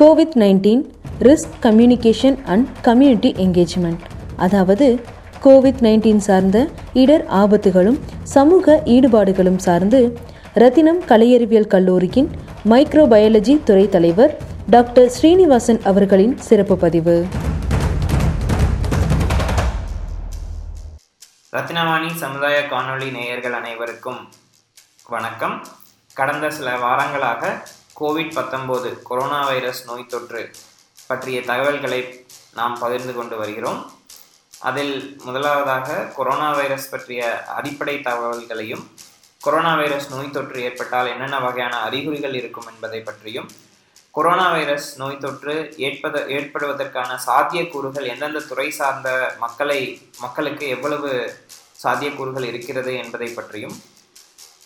Covid nineteen risk communication and community engagement அதாவது covid nineteen சார்ந்த இடர் ஆபத்துகளும் சமூக ஈடுபாடுகளும் சார்ந்து ரத்தினம் கலையறிவியல் கல்லூரியின் மைக்ரோபயாலஜி துறை தலைவர் டாக்டர் ஸ்ரீனிவாசன் அவர்களின் சிறப்பு பதிவு. ரத்னவாணி சமுதாய காணொளி நேயர்கள் அனைவருக்கும் வணக்கம். கடந்த சில வாரங்களாக கோவிட் பத்தொம்போது கொரோனா வைரஸ் நோய் தொற்று பற்றிய தகவல்களை நாம் பகிர்ந்து கொண்டு வருகிறோம். அதில் முதலாவதாக கொரோனா வைரஸ் பற்றிய அடிப்படை தகவல்களையும் கொரோனா வைரஸ் நோய் தொற்று ஏற்பட்டால் என்னென்ன வகையான அறிகுறிகள் இருக்கும் என்பதை பற்றியும் கொரோனா வைரஸ் நோய் தொற்று ஏற்பத ஏற்படுவதற்கான சாத்தியக்கூறுகள் எந்தெந்த துறை சார்ந்த மக்களை மக்களுக்கு எவ்வளவு சாத்தியக்கூறுகள் இருக்கிறது என்பதை பற்றியும்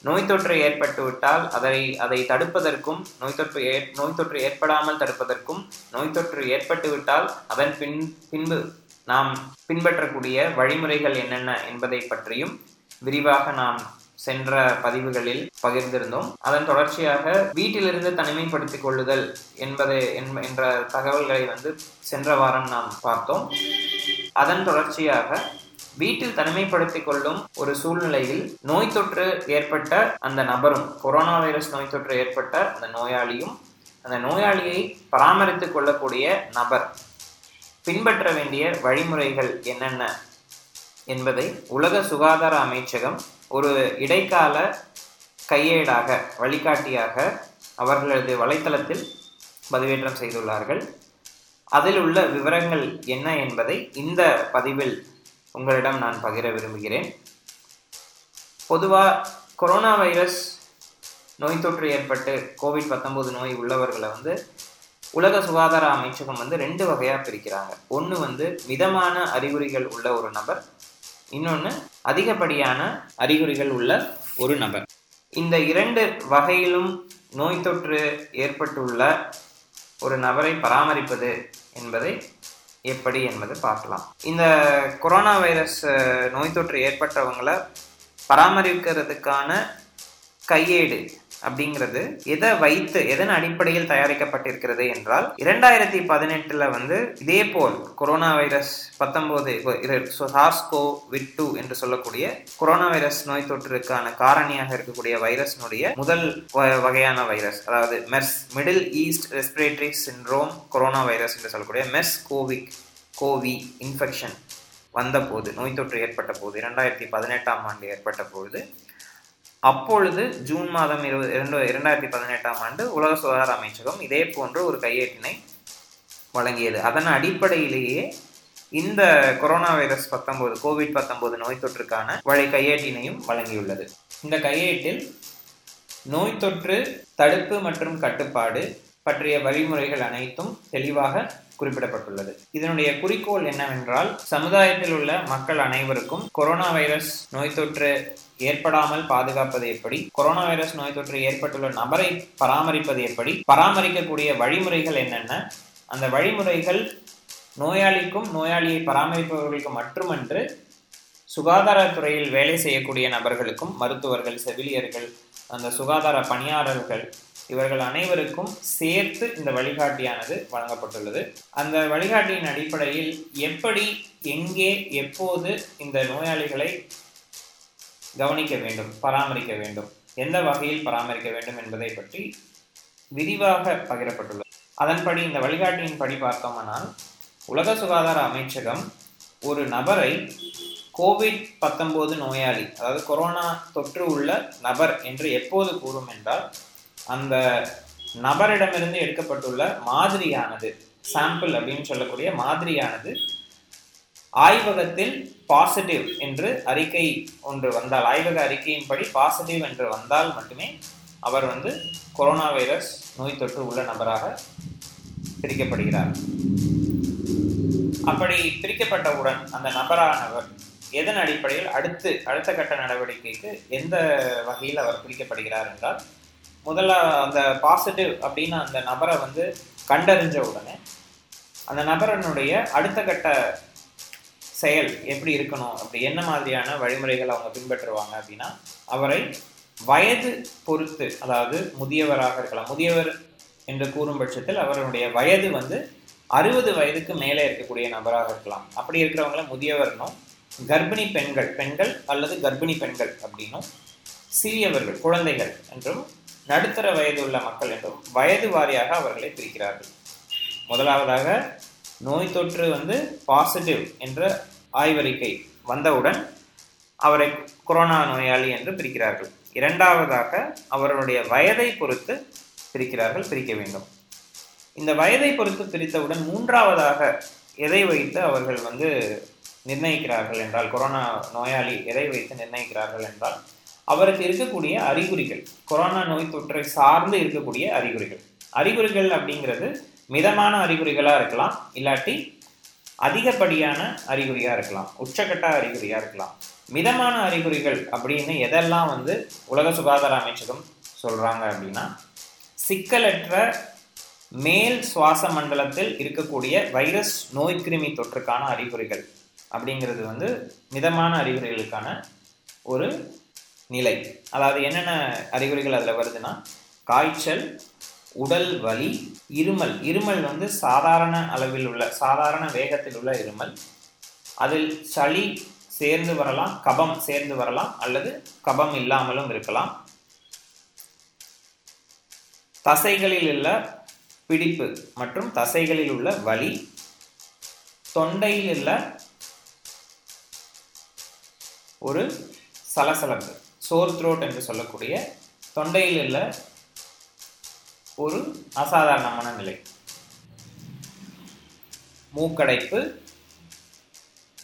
நோய் தொற்று ஏற்பட்டுவிட்டால் அதை அதை தடுப்பதற்கும் நோய் தொற்று ஏ நோய் தொற்று ஏற்படாமல் தடுப்பதற்கும் நோய் தொற்று ஏற்பட்டுவிட்டால் அதன் பின் பின்பு நாம் பின்பற்றக்கூடிய வழிமுறைகள் என்னென்ன என்பதை பற்றியும் விரிவாக நாம் சென்ற பதிவுகளில் பகிர்ந்திருந்தோம். அதன் தொடர்ச்சியாக வீட்டிலிருந்து தனிமைப்படுத்திக் கொள்ளுதல் என்பது என்ற தகவல்களை வந்து சென்ற வாரம் நாம் பார்த்தோம். அதன் தொடர்ச்சியாக வீட்டில் தனிமைப்படுத்திக் கொள்ளும் ஒரு சூழ்நிலையில் நோய் தொற்று ஏற்பட்ட அந்த நபரும் கொரோனா வைரஸ் நோய் தொற்று ஏற்பட்ட அந்த நோயாளியும் அந்த நோயாளியை பராமரித்துக் கொள்ளக்கூடிய நபர் பின்பற்ற வேண்டிய வழிமுறைகள் என்னென்ன என்பதை உலக சுகாதார அமைச்சகம் ஒரு இடைக்கால கையேடாக வழிகாட்டியாக அவர்களது வலைத்தளத்தில் பதிவேற்றம் செய்துள்ளார்கள். அதில் உள்ள விவரங்கள் என்ன என்பதை இந்த பதிவில் உங்களிடம் நான் பகிர விரும்புகிறேன். பொதுவாக கொரோனா வைரஸ் நோய் தொற்று ஏற்பட்டு கோவிட் பத்தொம்போது நோய் உள்ளவர்களை வந்து உலக சுகாதார அமைச்சகம் வந்து ரெண்டு வகையாக பிரிக்கிறாங்க. ஒன்று வந்து மிதமான அறிகுறிகள் உள்ள ஒரு நபர் இன்னொன்று அதிகப்படியான அறிகுறிகள் உள்ள ஒரு நபர். இந்த இரண்டு வகையிலும் நோய் தொற்று ஏற்பட்டுள்ள ஒரு நபரை பராமரிப்பது என்பதை எப்படி என்பதை பார்க்கலாம். இந்த கொரோனா வைரஸ் நோய் தொற்று ஏற்பட்டவங்களை பராமரிக்கிறதுக்கான கையேடு அப்படிங்கிறது எதை வைத்து எதன் அடிப்படையில் தயாரிக்கப்பட்டிருக்கிறது என்றால் இரண்டாயிரத்தி பதினெட்டுல வந்து இதே போல் கொரோனா வைரஸ் பத்தொன்பது சார்ஸ்கோ விட்டு என்று சொல்லக்கூடிய கொரோனா வைரஸ் நோய் தொற்றுக்கான காரணியாக இருக்கக்கூடிய வைரஸ்னுடைய முதல் வ- வகையான வைரஸ் அதாவது MERS middle east respiratory syndrome corona virus என்று சொல்லக்கூடிய மெர்ஸ் கோவிக் கோவி இன்ஃபெக்ஷன் வந்தபோது நோய் தொற்று ஏற்பட்ட போது இரண்டாயிரத்தி பதினெட்டாம் ஆண்டு ஏற்பட்ட பொழுது அப்பொழுது ஜூன் மாதம் இருபது இரண்டு இரண்டாயிரத்தி பதினெட்டாம் ஆண்டு உலக சுகாதார அமைச்சகம் இதே போன்ற ஒரு கையேட்டினை வழங்கியது. அதன் அடிப்படையிலேயே இந்த கொரோனா வைரஸ் பத்தொன்பது கோவிட் பத்தொன்பது நோய் தொற்றுக்கான வழி கையேட்டினையும் வழங்கியுள்ளது. இந்த கையேட்டில் நோய் தொற்று தடுப்பு மற்றும் கட்டுப்பாடு பற்றிய வழிமுறைகள் அனைத்தும் தெளிவாக குறிப்பிடப்பட்டுள்ளது. இதனுடைய குறிக்கோள் என்னவென்றால் சமுதாயத்தில் உள்ள மக்கள் அனைவருக்கும் கொரோனா வைரஸ் நோய் தொற்று ஏற்படாமல் பாதுகாப்பது எப்படி? கொரோனா வைரஸ் நோய் தொற்று ஏற்பட்டுள்ள நபரை பராமரிப்பது எப்படி? பராமரிக்கக்கூடிய வழிமுறைகள் என்னென்ன? அந்த வழிமுறைகள் நோயாளிக்கும் நோயாளியை பராமரிப்பவர்களுக்கும் மட்டுமன்று சுகாதாரத்துறையில் வேலை செய்யக்கூடிய நபர்களுக்கும் மருத்துவர்கள் செவிலியர்கள் அந்த சுகாதார பணியாளர்கள் இவர்கள் அனைவருக்கும் சேர்த்து இந்த வழிகாட்டியானது வழங்கப்பட்டுள்ளது. அந்த வழிகாட்டியின் அடிப்படையில் எப்படி எங்கே எப்போது இந்த நோயாளிகளை கவனிக்க வேண்டும் பராமரிக்க வேண்டும் எந்த வகையில் பராமரிக்க வேண்டும் என்பதை பற்றி விரிவாக பகிரப்பட்டுள்ளது. அதன்படி இந்த வழிகாட்டியின் படி பார்த்தோமானால் உலக சுகாதார அமைச்சகம் ஒரு நபரை கோவிட் பத்தொன்பது நோயாளி அதாவது கொரோனா தொற்று உள்ள நபர் என்று எப்போது கூறும் என்றால் அந்த நபரிடமிருந்து எடுக்கப்பட்டுள்ள மாதிரியானது சாம்பிள் அப்படின்னு சொல்லக்கூடிய மாதிரியானது ஆய்வகத்தில் பாசிட்டிவ் என்று அறிக்கை ஒன்று வந்தால் ஆய்வக அறிக்கையின்படி பாசிட்டிவ் என்று வந்தால் மட்டுமே அவர் வந்து கொரோனா வைரஸ் நோய் தொற்று உள்ள நபராக பிரிக்கப்படுகிறார். அப்படி பிரிக்கப்பட்டவுடன் அந்த நபரானவர் எதன் அடிப்படையில் அடுத்து அடுத்த கட்ட நடவடிக்கைக்கு எந்த வகையில் அவர் பிரிக்கப்படுகிறார் என்றால் முதல்ல அந்த பாசிட்டிவ் அப்படின்னு அந்த நபரை வந்து கண்டறிஞ்ச உடனே அந்த நபரனுடைய அடுத்த கட்ட செயல் எப்படி இருக்கணும்? அப்படி என்ன மாதிரியான வழிமுறைகள் அவங்க பின்பற்றுவாங்க அப்படின்னா அவரை வயது பொறுத்து அதாவது முதியவராக இருக்கலாம் முதியவர் என்று கூறும் பட்சத்தில் அவருடைய வயது வந்து அறுபது வயதுக்கு மேலே இருக்கக்கூடிய நபராக இருக்கலாம். அப்படி இருக்கிறவங்கள முதியவர்னும் கர்ப்பிணி பெண்கள் பெண்கள் அல்லது கர்ப்பிணி பெண்கள் அப்படின்னும் சிறியவர்கள் குழந்தைகள் என்றும் நடுத்தர வயது உள்ள மக்கள் என்றும் வயது வாரியாக அவர்களை பிரிக்கிறார்கள். முதலாவதாக நோய் தொற்று வந்து பாசிட்டிவ் என்ற ஆய்வறிக்கை வந்தவுடன் அவரை கொரோனா நோயாளி என்று பிரிக்கிறார்கள். இரண்டாவதாக அவருடைய வயதை பொறுத்து பிரிக்கிறார்கள் பிரிக்க வேண்டும். இந்த வயதை பொறுத்து பிரித்தவுடன் மூன்றாவதாக எதை வைத்து அவர்கள் வந்து நிர்ணயிக்கிறார்கள் என்றால் கொரோனா நோயாளி எதை வைத்து நிர்ணயிக்கிறார்கள் என்றால் அவருக்கு இருக்கக்கூடிய அறிகுறிகள் கொரோனா நோய் தொற்றை சார்ந்து இருக்கக்கூடிய அறிகுறிகள். அறிகுறிகள் அப்படிங்கிறது மிதமான அறிகுறிகளாக இருக்கலாம் இல்லாட்டி அதிகப்படியான அறிகுறியாக இருக்கலாம் உச்சக்கட்ட அறிகுறியாக இருக்கலாம். மிதமான அறிகுறிகள் அப்படின்னு எதெல்லாம் வந்து உலக சுகாதார அமைச்சகம் சொல்கிறாங்க அப்படின்னா சிக்கலற்ற மேல் சுவாச மண்டலத்தில் இருக்கக்கூடிய வைரஸ் நோய் கிருமி தொற்றுக்கான அறிகுறிகள் அப்படிங்கிறது வந்து மிதமான அறிகுறிகளுக்கான ஒரு நிலை. அதாவது என்னென்ன அறிகுறிகள் அதில் வருதுன்னா காய்ச்சல் உடல் வலி இருமல். இருமல் வந்து சாதாரண அளவில் உள்ள சாதாரண வேகத்தில் உள்ள இருமல். அதில் சளி சேர்ந்து வரலாம் கபம் சேர்ந்து வரலாம் அல்லது கபம் இல்லாமலும் இருக்கலாம். தசைகளில் உள்ள பிடிப்பு மற்றும் தசைகளில் உள்ள வலி. தொண்டையில் உள்ள ஒரு சலசலப்பு. சோர் த்ரோட் என்று சொல்லக்கூடிய தொண்டையில் உள்ள ஒரு அசாதாரணமான நிலை மூக்கடைப்பு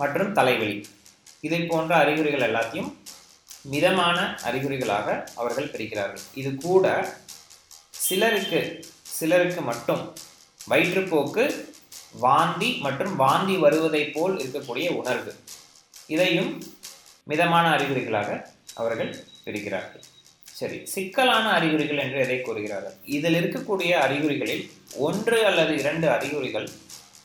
மற்றும் தலைவலி. இதை போன்ற அறிகுறிகள் எல்லாத்தையும் மிதமான அறிகுறிகளாக அவர்கள் பிரிக்கிறார்கள். இது கூட சிலருக்கு சிலருக்கு மட்டும் வயிற்றுப்போக்கு வாந்தி மற்றும் வாந்தி வருவதை போல் இருக்கக்கூடிய உணர்வு. இதையும் மிதமான அறிகுறிகளாக அவர்கள் பிரிக்கிறார்கள் சரி சிக்கலான அறிகுறிகள் என்று எதை கூறுகிறார்கள்? இதில் இருக்கக்கூடிய அறிகுறிகளில் ஒன்று அல்லது இரண்டு அறிகுறிகள்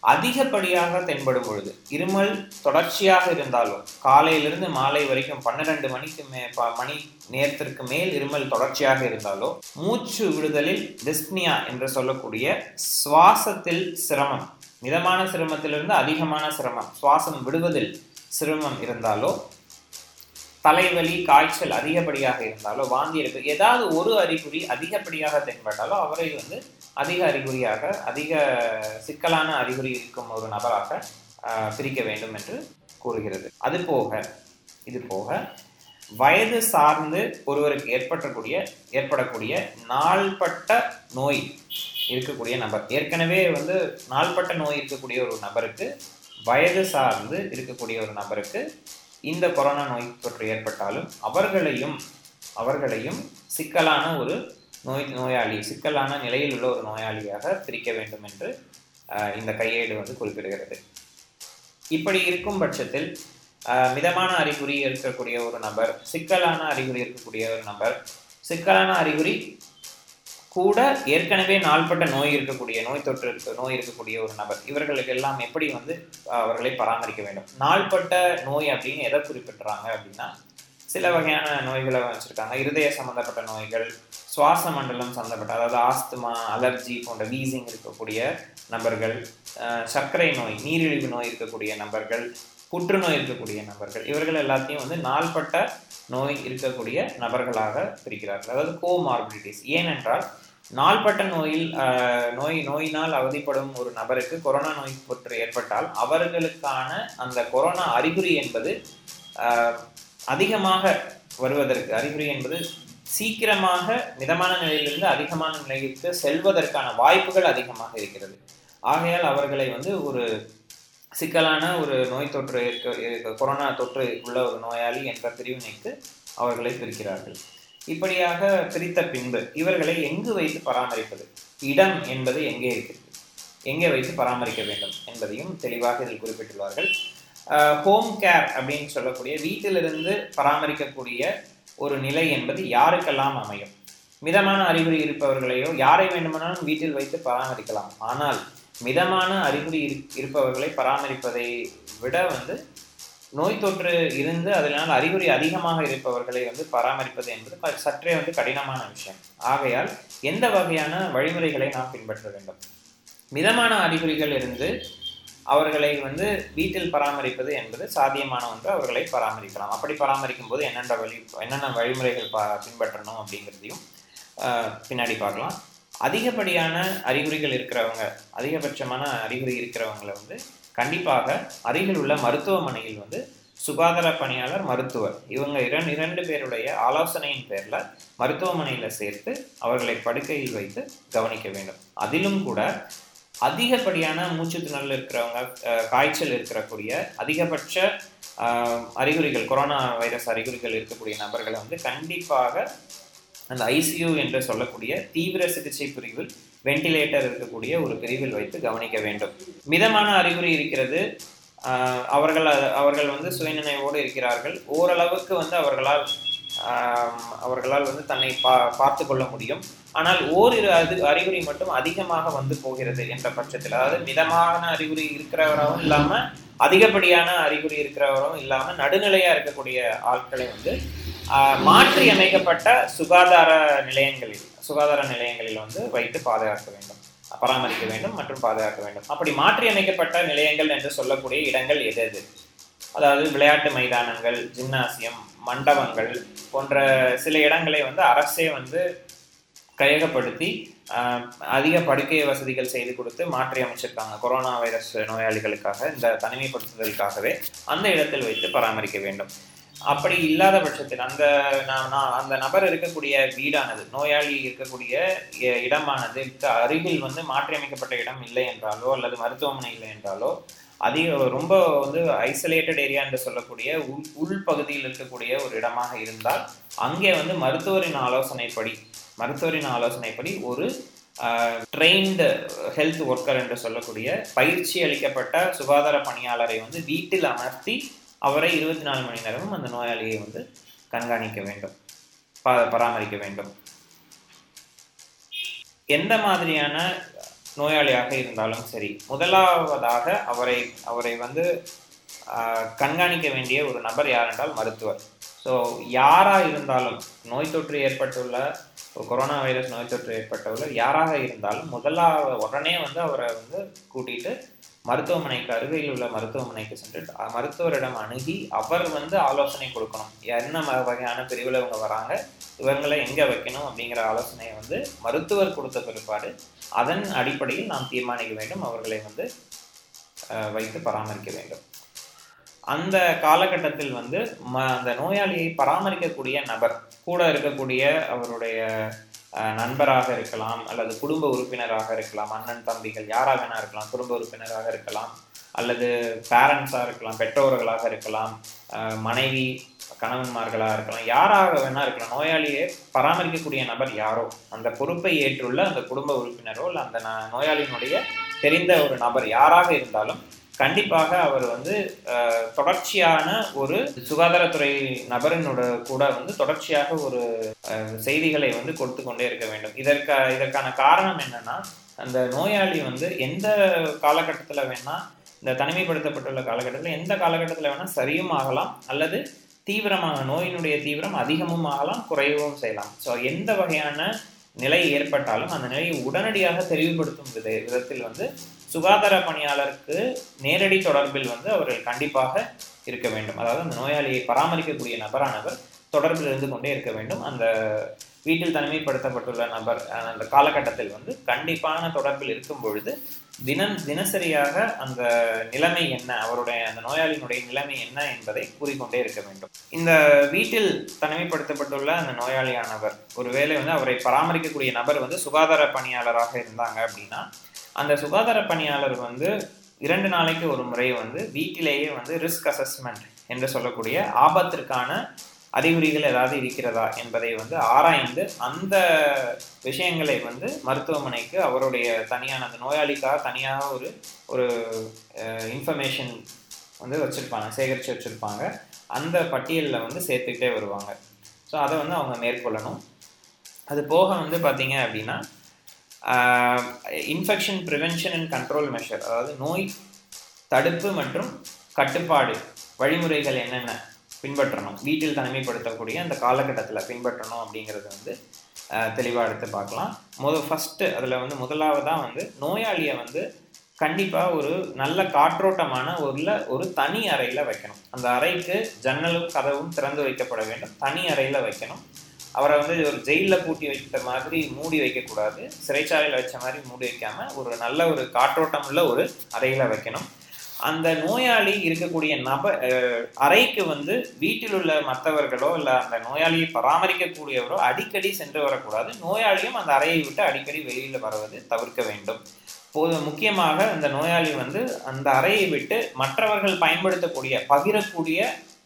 அதிகப்படியாக தென்படும் பொழுது இருமல் தொடர்ச்சியாக இருந்தாலும் காலையிலிருந்து மாலை வரைக்கும் பன்னிரண்டு மணிக்கு மே மணி நேரத்திற்கு மேல் இருமல் தொடர்ச்சியாக இருந்தாலோ மூச்சு விடுதலில் டிஸ்னியா என்று சொல்லக்கூடிய சுவாசத்தில் சிரமம் மிதமான சிரமத்திலிருந்து அதிகமான சிரமம் சுவாசம் விடுவதில் சிரமம் இருந்தாலோ தலைவலி காய்ச்சல் அதிகப்படியாக இருந்தாலோ வாந்தி எடுப்பு ஏதாவது ஒரு அறிகுறி அதிகப்படியாக தென்பட்டாலோ அவரை வந்து அதிக அறிகுறியாக அதிக சிக்கலான அறிகுறி இருக்கும் ஒரு நபராக பிரிக்க வேண்டும் என்று கூறுகிறது. அது போக இது போக வயது சார்ந்து ஒருவருக்கு ஏற்படக்கூடிய ஏற்படக்கூடிய நாள்பட்ட நோய் இருக்கக்கூடிய நபர் ஏற்கனவே வந்து நாள்பட்ட நோய் இருக்கக்கூடிய ஒரு நபருக்கு வயது சார்ந்து இருக்கக்கூடிய ஒரு நபருக்கு இந்த கொரோனா நோய் தொற்று ஏற்பட்டாலும் அவர்களையும் அவர்களையும் சிக்கலான ஒரு நோய் நோயாளி சிக்கலான நிலையில் உள்ள ஒரு நோயாளியாக பிரிக்க வேண்டும் என்று இந்த கையேடு வந்து குறிப்பிடுகிறது. இப்படி இருக்கும் பட்சத்தில் மிதமான அறிகுறி இருக்கக்கூடிய ஒரு நபர் சிக்கலான அறிகுறி இருக்கக்கூடிய ஒரு நபர் சிக்கலான அறிகுறி கூட ஏற்கனவே நாள்பட்ட நோய் இருக்கக்கூடிய நோய் தொற்று இருக்க நோய் இருக்கக்கூடிய ஒரு நபர் இவர்களுக்கு எல்லாம் எப்படி வந்து அவர்களை பராமரிக்க வேண்டும்? நாள்பட்ட நோய் அப்படின்னு எதை குறிப்பிட்டுறாங்க அப்படின்னா சில வகையான நோய்களை வச்சுருக்காங்க. இருதய சம்மந்தப்பட்ட நோய்கள் சுவாச மண்டலம் சம்மந்தப்பட்ட அதாவது ஆஸ்துமா அலர்ஜி போன்ற வீசிங் இருக்கக்கூடிய நபர்கள் சர்க்கரை நோய் நீரிழிவு நோய் இருக்கக்கூடிய நபர்கள் புற்றுநோய் இருக்கக்கூடிய நபர்கள் இவர்கள் எல்லாத்தையும் வந்து நாள்பட்ட நோய் இருக்கக்கூடிய நபர்களாக பிரிக்கிறார்கள். அதாவது கோமார்பிலிட்டிஸ் ஏனென்றால் நாள்பட்ட நோயில் நோய் நோயினால் அவதிப்படும் ஒரு நபருக்கு கொரோனா நோய் தொற்று ஏற்பட்டால் அவர்களுக்கான அந்த கொரோனா அறிகுறி என்பது அதிகமாக வருவதற்கு அறிகுறி என்பது சீக்கிரமாக மிதமான நிலையிலிருந்து அதிகமான நிலைக்கு செல்வதற்கான வாய்ப்புகள் அதிகமாக இருக்கிறது. ஆகையால் அவர்களை வந்து ஒரு சிக்கலான ஒரு நோய் தொற்று இருக்க- கொரோனா தொற்று உள்ள ஒரு நோயாளி என்ற பிரிவினைக்கு அவர்களை பிரிக்கிறார்கள். இப்படியாக பிரித்த பின்பு இவர்களை எங்கு வைத்து பராமரிப்பது? இடம் என்பது எங்கே இருக்கிறது? எங்கே வைத்து பராமரிக்க வேண்டும் என்பதையும் தெளிவாக இதில் குறிப்பிட்டுள்ளார்கள். ஹோம் கேர் அப்படின்னு சொல்லக்கூடிய வீட்டிலிருந்து பராமரிக்கக்கூடிய ஒரு நிலை என்பது யாருக்கெல்லாம் அமையும்? மிதமான அறிகுறி இருப்பவர்களையோ யாரை வேண்டுமானாலும் வீட்டில் வைத்து பராமரிக்கலாம். ஆனால் மிதமான அறிகுறி இருப்பவர்களை பராமரிப்பதை விட வந்து நோய் தொற்று இருந்து அதனால் அறிகுறி அதிகமாக இருப்பவர்களை வந்து பராமரிப்பது என்பது சற்றே வந்து கடினமான விஷயம். ஆகையால் எந்த வகையான வழிமுறைகளை நாம் பின்பற்ற வேண்டும்? மிதமான அறிகுறிகள் இருந்து அவர்களை வந்து வீட்டில் பராமரிப்பது என்பது சாத்தியமான ஒன்று. அவர்களை பராமரிக்கலாம். அப்படி பராமரிக்கும் போது என்னென்ன வழி என்னென்ன வழிமுறைகள் பா பின்பற்றணும் அப்படிங்கிறதையும் பின்னாடி பார்க்கலாம். அதிகப்படியான அறிகுறிகள் இருக்கிறவங்க அதிகபட்சமான அறிகுறி இருக்கிறவங்களை வந்து கண்டிப்பாக அருகில் உள்ள மருத்துவமனையில் வந்து சுகாதார பணியாளர் மருத்துவர். இவங்க இரண்டு இரண்டு பேருடைய ஆலோசனையின் பேரில் மருத்துவமனையில் சேர்த்து அவர்களை படுக்கையில் வைத்து கவனிக்க வேண்டும். அதிலும் கூட அதிகப்படியான மூச்சு திணறல் இருக்கிறவங்க காய்ச்சல் இருக்கக்கூடிய அதிகபட்ச அறிகுறிகள் கொரோனா வைரஸ் அறிகுறிகள் இருக்கக்கூடிய நபர்களை வந்து கண்டிப்பாக அந்த ஐசியூ என்று சொல்லக்கூடிய தீவிர சிகிச்சை பிரிவில் வெண்டிலேட்டர் இருக்கக்கூடிய ஒரு பிரிவில் வைத்து கவனிக்க வேண்டும். மிதமான அறிகுறி இருக்கிறது. அவர்கள் அவர்கள் வந்து சுயநினைவோடு இருக்கிறார்கள். ஓரளவுக்கு வந்து அவர்களால் அவர்களால் வந்து தன்னை பா பார்த்து கொள்ள முடியும். ஆனால் ஓரிரு அது அறிகுறி மட்டும் அதிகமாக வந்து போகிறது என்ற பட்சத்தில். அதாவது மிதமான அறிகுறி இருக்கிறவராகவும் இல்லாமல் அதிகப்படியான அறிகுறி இருக்கிறவரும் இல்லாமல் நடுநிலையாக இருக்கக்கூடிய ஆட்களை வந்து மாற்றி அமைக்கப்பட்ட சுகாதார நிலையங்களில் சுகாதார நிலையங்களில் வந்து வைத்து பாதுகாக்க வேண்டும். பராமரிக்க வேண்டும் மற்றும் பாதுகாக்க வேண்டும். அப்படி மாற்றி அமைக்கப்பட்ட நிலையங்கள் என்று சொல்லக்கூடிய இடங்கள் எது எது? அதாவது விளையாட்டு மைதானங்கள் ஜிம்னாசியம் மண்டபங்கள் போன்ற சில இடங்களை வந்து அரசே வந்து கையகப்படுத்தி அதிக படுக்கை வசதிகள் செய்து கொடுத்து மாற்றி அமைச்சிருக்காங்க கொரோனா வைரஸ் நோயாளிகளுக்காக இந்த தனிமைப்படுத்துதலுக்காகவே அந்த இடத்தில் வைத்து பராமரிக்க வேண்டும். அப்படி இல்லாத பட்சத்தில் அந்த நான் நான் அந்த நபர் இருக்கக்கூடிய வீடானது நோயாளி இருக்கக்கூடிய இடமானது அருகில் வந்து மாற்றியமைக்கப்பட்ட இடம் இல்லை என்றாலோ அல்லது மருத்துவமனை இல்லை என்றாலோ அதிக ரொம்ப வந்து ஐசோலேட்டட் ஏரியா என்று சொல்லக்கூடிய உள் உள்பகுதியில் இருக்கக்கூடிய ஒரு இடமாக இருந்தால் அங்கே வந்து மருத்துவரின் ஆலோசனைப்படி மருத்துவரின் ஆலோசனைப்படி ஒரு ட்ரெயின்டு ஹெல்த் ஒர்க்கர் என்று சொல்லக்கூடிய பயிற்சி அளிக்கப்பட்ட சுகாதார பணியாளரை வந்து வீட்டில் அமர்த்தி அவரை இருபத்தி நாலு மணி நேரமும் அந்த நோயாளியை வந்து கண்காணிக்க வேண்டும். ப- பராமரிக்க வேண்டும். எந்த மாதிரியான நோயாளியாக இருந்தாலும் சரி முதலாவதாக அவரை அவரை வந்து கண்காணிக்க வேண்டிய ஒரு நபர் யார் என்றால் மருத்துவர். ஸோ யாராக இருந்தாலும் நோய் தொற்று ஏற்பட்டுள்ள கொரோனா வைரஸ் நோய் தொற்று ஏற்பட்டவர்கள் யாராக இருந்தாலும் முதலாக உடனே வந்து அவரை வந்து கூட்டிகிட்டு மருத்துவமனைக்கு அருகில் உள்ள மருத்துவமனைக்கு சென்று மருத்துவரிடம் அணுகி அவர் வந்து ஆலோசனை கொடுக்கணும். என்ன வகையான பிரிவில் இவங்க வராங்க இவங்களை எங்கே வைக்கணும் அப்படிங்கிற ஆலோசனையை வந்து மருத்துவர் கொடுத்த பிற்பாடு அதன் அடிப்படையில் நாம் தீர்மானிக்க வேண்டும் அவர்களை வந்து வைத்து பராமரிக்க வேண்டும். அந்த காலகட்டத்தில் வந்து ம அந்த நோயாளியை பராமரிக்கக்கூடிய நபர் கூட இருக்கக்கூடிய அவருடைய நண்பராக இருக்கலாம் அல்லது குடும்ப உறுப்பினராக இருக்கலாம் அண்ணன் தம்பிகள் யாராக வேணா இருக்கலாம் குடும்ப உறுப்பினராக இருக்கலாம் அல்லது பேரண்ட்ஸாக இருக்கலாம் பெற்றோர்களாக இருக்கலாம் மனைவி கணவன்மார்களாக இருக்கலாம் யாராக வேணா இருக்கலாம். நோயாளியை பராமரிக்கக்கூடிய நபர் யாரோ அந்த பொறுப்பை ஏற்றுள்ள அந்த குடும்ப உறுப்பினரோ இல்லை அந்த ந- நோயாளியினுடைய தெரிந்த ஒரு நபர் யாராக இருந்தாலும் கண்டிப்பாக அவர் வந்து தொடர்ச்சியான ஒரு சுகாதாரத்துறை நபரினோட கூட வந்து தொடர்ச்சியாக ஒரு செய்திகளை வந்து கொடுத்து கொண்டே இருக்க வேண்டும். இதற்கா இதற்கான காரணம் என்னன்னா அந்த நோயாளி வந்து எந்த காலகட்டத்தில் வேணா இந்த தனிமைப்படுத்தப்பட்டுள்ள காலகட்டத்தில் எந்த காலகட்டத்தில் வேணால் சரியும் ஆகலாம் அல்லது தீவிரமாக நோயினுடைய தீவிரம் அதிகமும் ஆகலாம் குறையவும் செய்யலாம். ஸோ எந்த வகையான நிலை ஏற்பட்டாலும் அந்த நிலையை உடனடியாக தெளிவுபடுத்தும் வித விதத்தில் வந்து சுகாதார பணியாளருக்கு நேரடி தொடர்பில் வந்து அவர்கள் கண்டிப்பாக இருக்க வேண்டும். அதாவது அந்த நோயாளியை பராமரிக்கக்கூடிய நபரானவர் தொடர்பில் இருந்து கொண்டே இருக்க வேண்டும். அந்த வீட்டில் தனிமைப்படுத்தப்பட்டுள்ள நபர் அந்த காலகட்டத்தில் வந்து கண்டிப்பான தொடர்பில் இருக்கும் பொழுது தினம் தினசரியாக அந்த நிலைமை என்ன அவருடைய அந்த நோயாளியினுடைய நிலைமை என்ன என்பதை கூறிக்கொண்டே இருக்க வேண்டும். இந்த வீட்டில் தனிமைப்படுத்தப்பட்டுள்ள அந்த நோயாளியானவர் ஒருவேளை வந்து அவரை பராமரிக்கக்கூடிய நபர் வந்து சுகாதார பணியாளராக இருந்தாங்க அப்படின்னா அந்த சுகாதார பணியாளர் வந்து இரண்டு நாளைக்கு ஒரு முறை வந்து வீட்டிலேயே வந்து ரிஸ்க் அசஸ்மெண்ட் என்று சொல்லக்கூடிய ஆபத்திற்கான அறிகுறிகள் ஏதாவது இருக்கிறதா என்பதை வந்து ஆராய்ந்து அந்த விஷயங்களை வந்து மருத்துவமனைக்கு அவருடைய தனியான அந்த நோயாளிக்காக தனியாக ஒரு ஒரு இன்ஃபர்மேஷன் வந்து வச்சுருப்பாங்க சேகரித்து வச்சுருப்பாங்க. அந்த பட்டியலில் வந்து சேர்த்துக்கிட்டே வருவாங்க. ஸோ அதை வந்து அவங்க மேற்கொள்ளணும். அது போக வந்து பார்த்தீங்க அப்படின்னா infection prevention and control measure அதாவது நோய் தடுப்பு மற்றும் கட்டுப்பாடு வழிமுறைகள் என்னென்ன பின்பற்றணும் வீட்டில் தனிமைப்படுத்தக்கூடிய அந்த காலகட்டத்தில் பின்பற்றணும் அப்படிங்கிறது வந்து தெளிவாக எடுத்து பார்க்கலாம். முத ஃபஸ்ட்டு அதில் வந்து முதலாவதாக வந்து நோயாளியை வந்து கண்டிப்பாக ஒரு நல்ல காற்றோட்டமான ஒரு ஒரு தனி அறையில் வைக்கணும். அந்த அறைக்கு ஜன்னலும் கதவும் திறந்து வைக்கப்பட வேண்டும். தனி அறையில் வைக்கணும். அவரை வந்து ஒரு ஜெயிலில் பூட்டி வைத்த மாதிரி மூடி வைக்கக்கூடாது. சிறைச்சாலையில் வச்ச மாதிரி மூடி வைக்காம ஒரு நல்ல ஒரு காற்றோட்டம் உள்ள ஒரு அறையில் வைக்கணும். அந்த நோயாளி இருக்கக்கூடிய நப அறைக்கு வந்து வீட்டில் உள்ள மற்றவர்களோ இல்லை அந்த நோயாளியை பராமரிக்கக்கூடியவரோ அடிக்கடி சென்று வரக்கூடாது. நோயாளியும் அந்த அறையை விட்டு அடிக்கடி வெளியில் வருவது தவிர்க்க வேண்டும். போது முக்கியமாக அந்த நோயாளி வந்து அந்த அறையை விட்டு மற்றவர்கள் பயன்படுத்தக்கூடிய பகிரக்கூடிய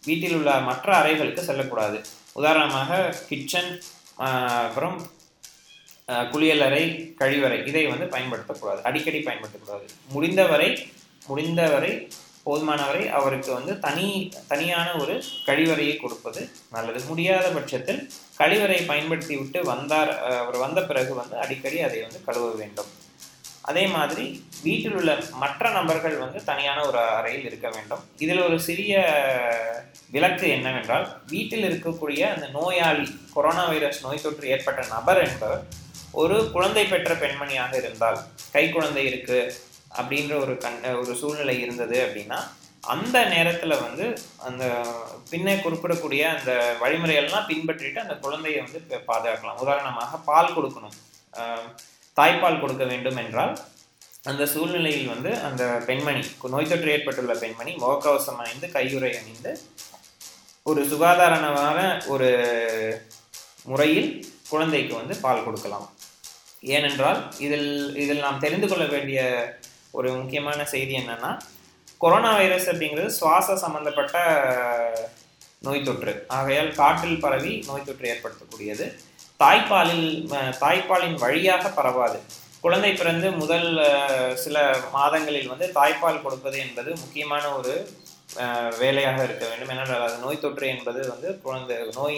வீட்டில் உள்ள மற்ற அறைகளுக்கு செல்லக்கூடாது. உதாரணமாக கிச்சன் அப்புறம் குளியலறை கழிவறை இதை வந்து பயன்படுத்தக்கூடாது. அடிக்கடி பயன்படுத்தக்கூடாது. முடிந்தவரை முடிந்தவரை போதுமானவரை அவருக்கு வந்து தனி தனியான ஒரு கழிவறையை கொடுப்பது நல்லது. முடியாத பட்சத்தில் கழிவறை பயன்படுத்தி விட்டு வந்தார் அவர் வந்த பிறகு வந்து அடிக்கடி அதை வந்து கழுவ வேண்டும். அதே மாதிரி வீட்டில் உள்ள மற்ற நபர்கள் வந்து தனியான ஒரு அறையில் இருக்க வேண்டும். இதில் ஒரு சிறிய விளக்கு என்னவென்றால் வீட்டில் இருக்கக்கூடிய அந்த நோயாளி கொரோனா வைரஸ் நோய் தொற்று ஏற்பட்ட நபர் என்பவர் ஒரு குழந்தை பெற்ற பெண்மணியாக இருந்தால் கை குழந்தை இருக்கு அப்படின்ற ஒரு கண் ஒரு சூழ்நிலை இருந்தது அப்படின்னா அந்த நேரத்தில் வந்து அந்த பின்ன குறிப்பிடக்கூடிய அந்த வழிமுறைகள்லாம் பின்பற்றிட்டு அந்த குழந்தையை வந்து பாதுகாக்கலாம். உதாரணமாக பால் கொடுக்கணும். தாய்ப்பால் கொடுக்க வேண்டும் என்றால் அந்த சூழ்நிலையில் வந்து அந்த பெண்மணி நோய் தொற்று ஏற்பட்டுள்ள பெண்மணி முகக்கவசம் அணிந்து கையுறை அணிந்து ஒரு சுகாதாரமான ஒரு முறையில் குழந்தைக்கு வந்து பால் கொடுக்கலாம். ஏனென்றால் இதில் இதில் நாம் தெரிந்து கொள்ள வேண்டிய ஒரு முக்கியமான செய்தி என்னன்னா கொரோனா வைரஸ் அப்படிங்கிறது சுவாச சம்பந்தப்பட்ட நோய் தொற்று. ஆகையால் காற்றில் பரவி நோய் தொற்று ஏற்படுத்தக்கூடியது. தாய்ப்பாலில் தாய்ப்பாலின் வழியாக பரவாது. குழந்தை பிறந்து முதல் சில மாதங்களில் வந்து தாய்ப்பால் கொடுப்பது என்பது முக்கியமான ஒரு வேலையாக இருக்க வேண்டும். ஏனென்றால் அது நோய் தொற்று என்பது வந்து குழந்தை நோய்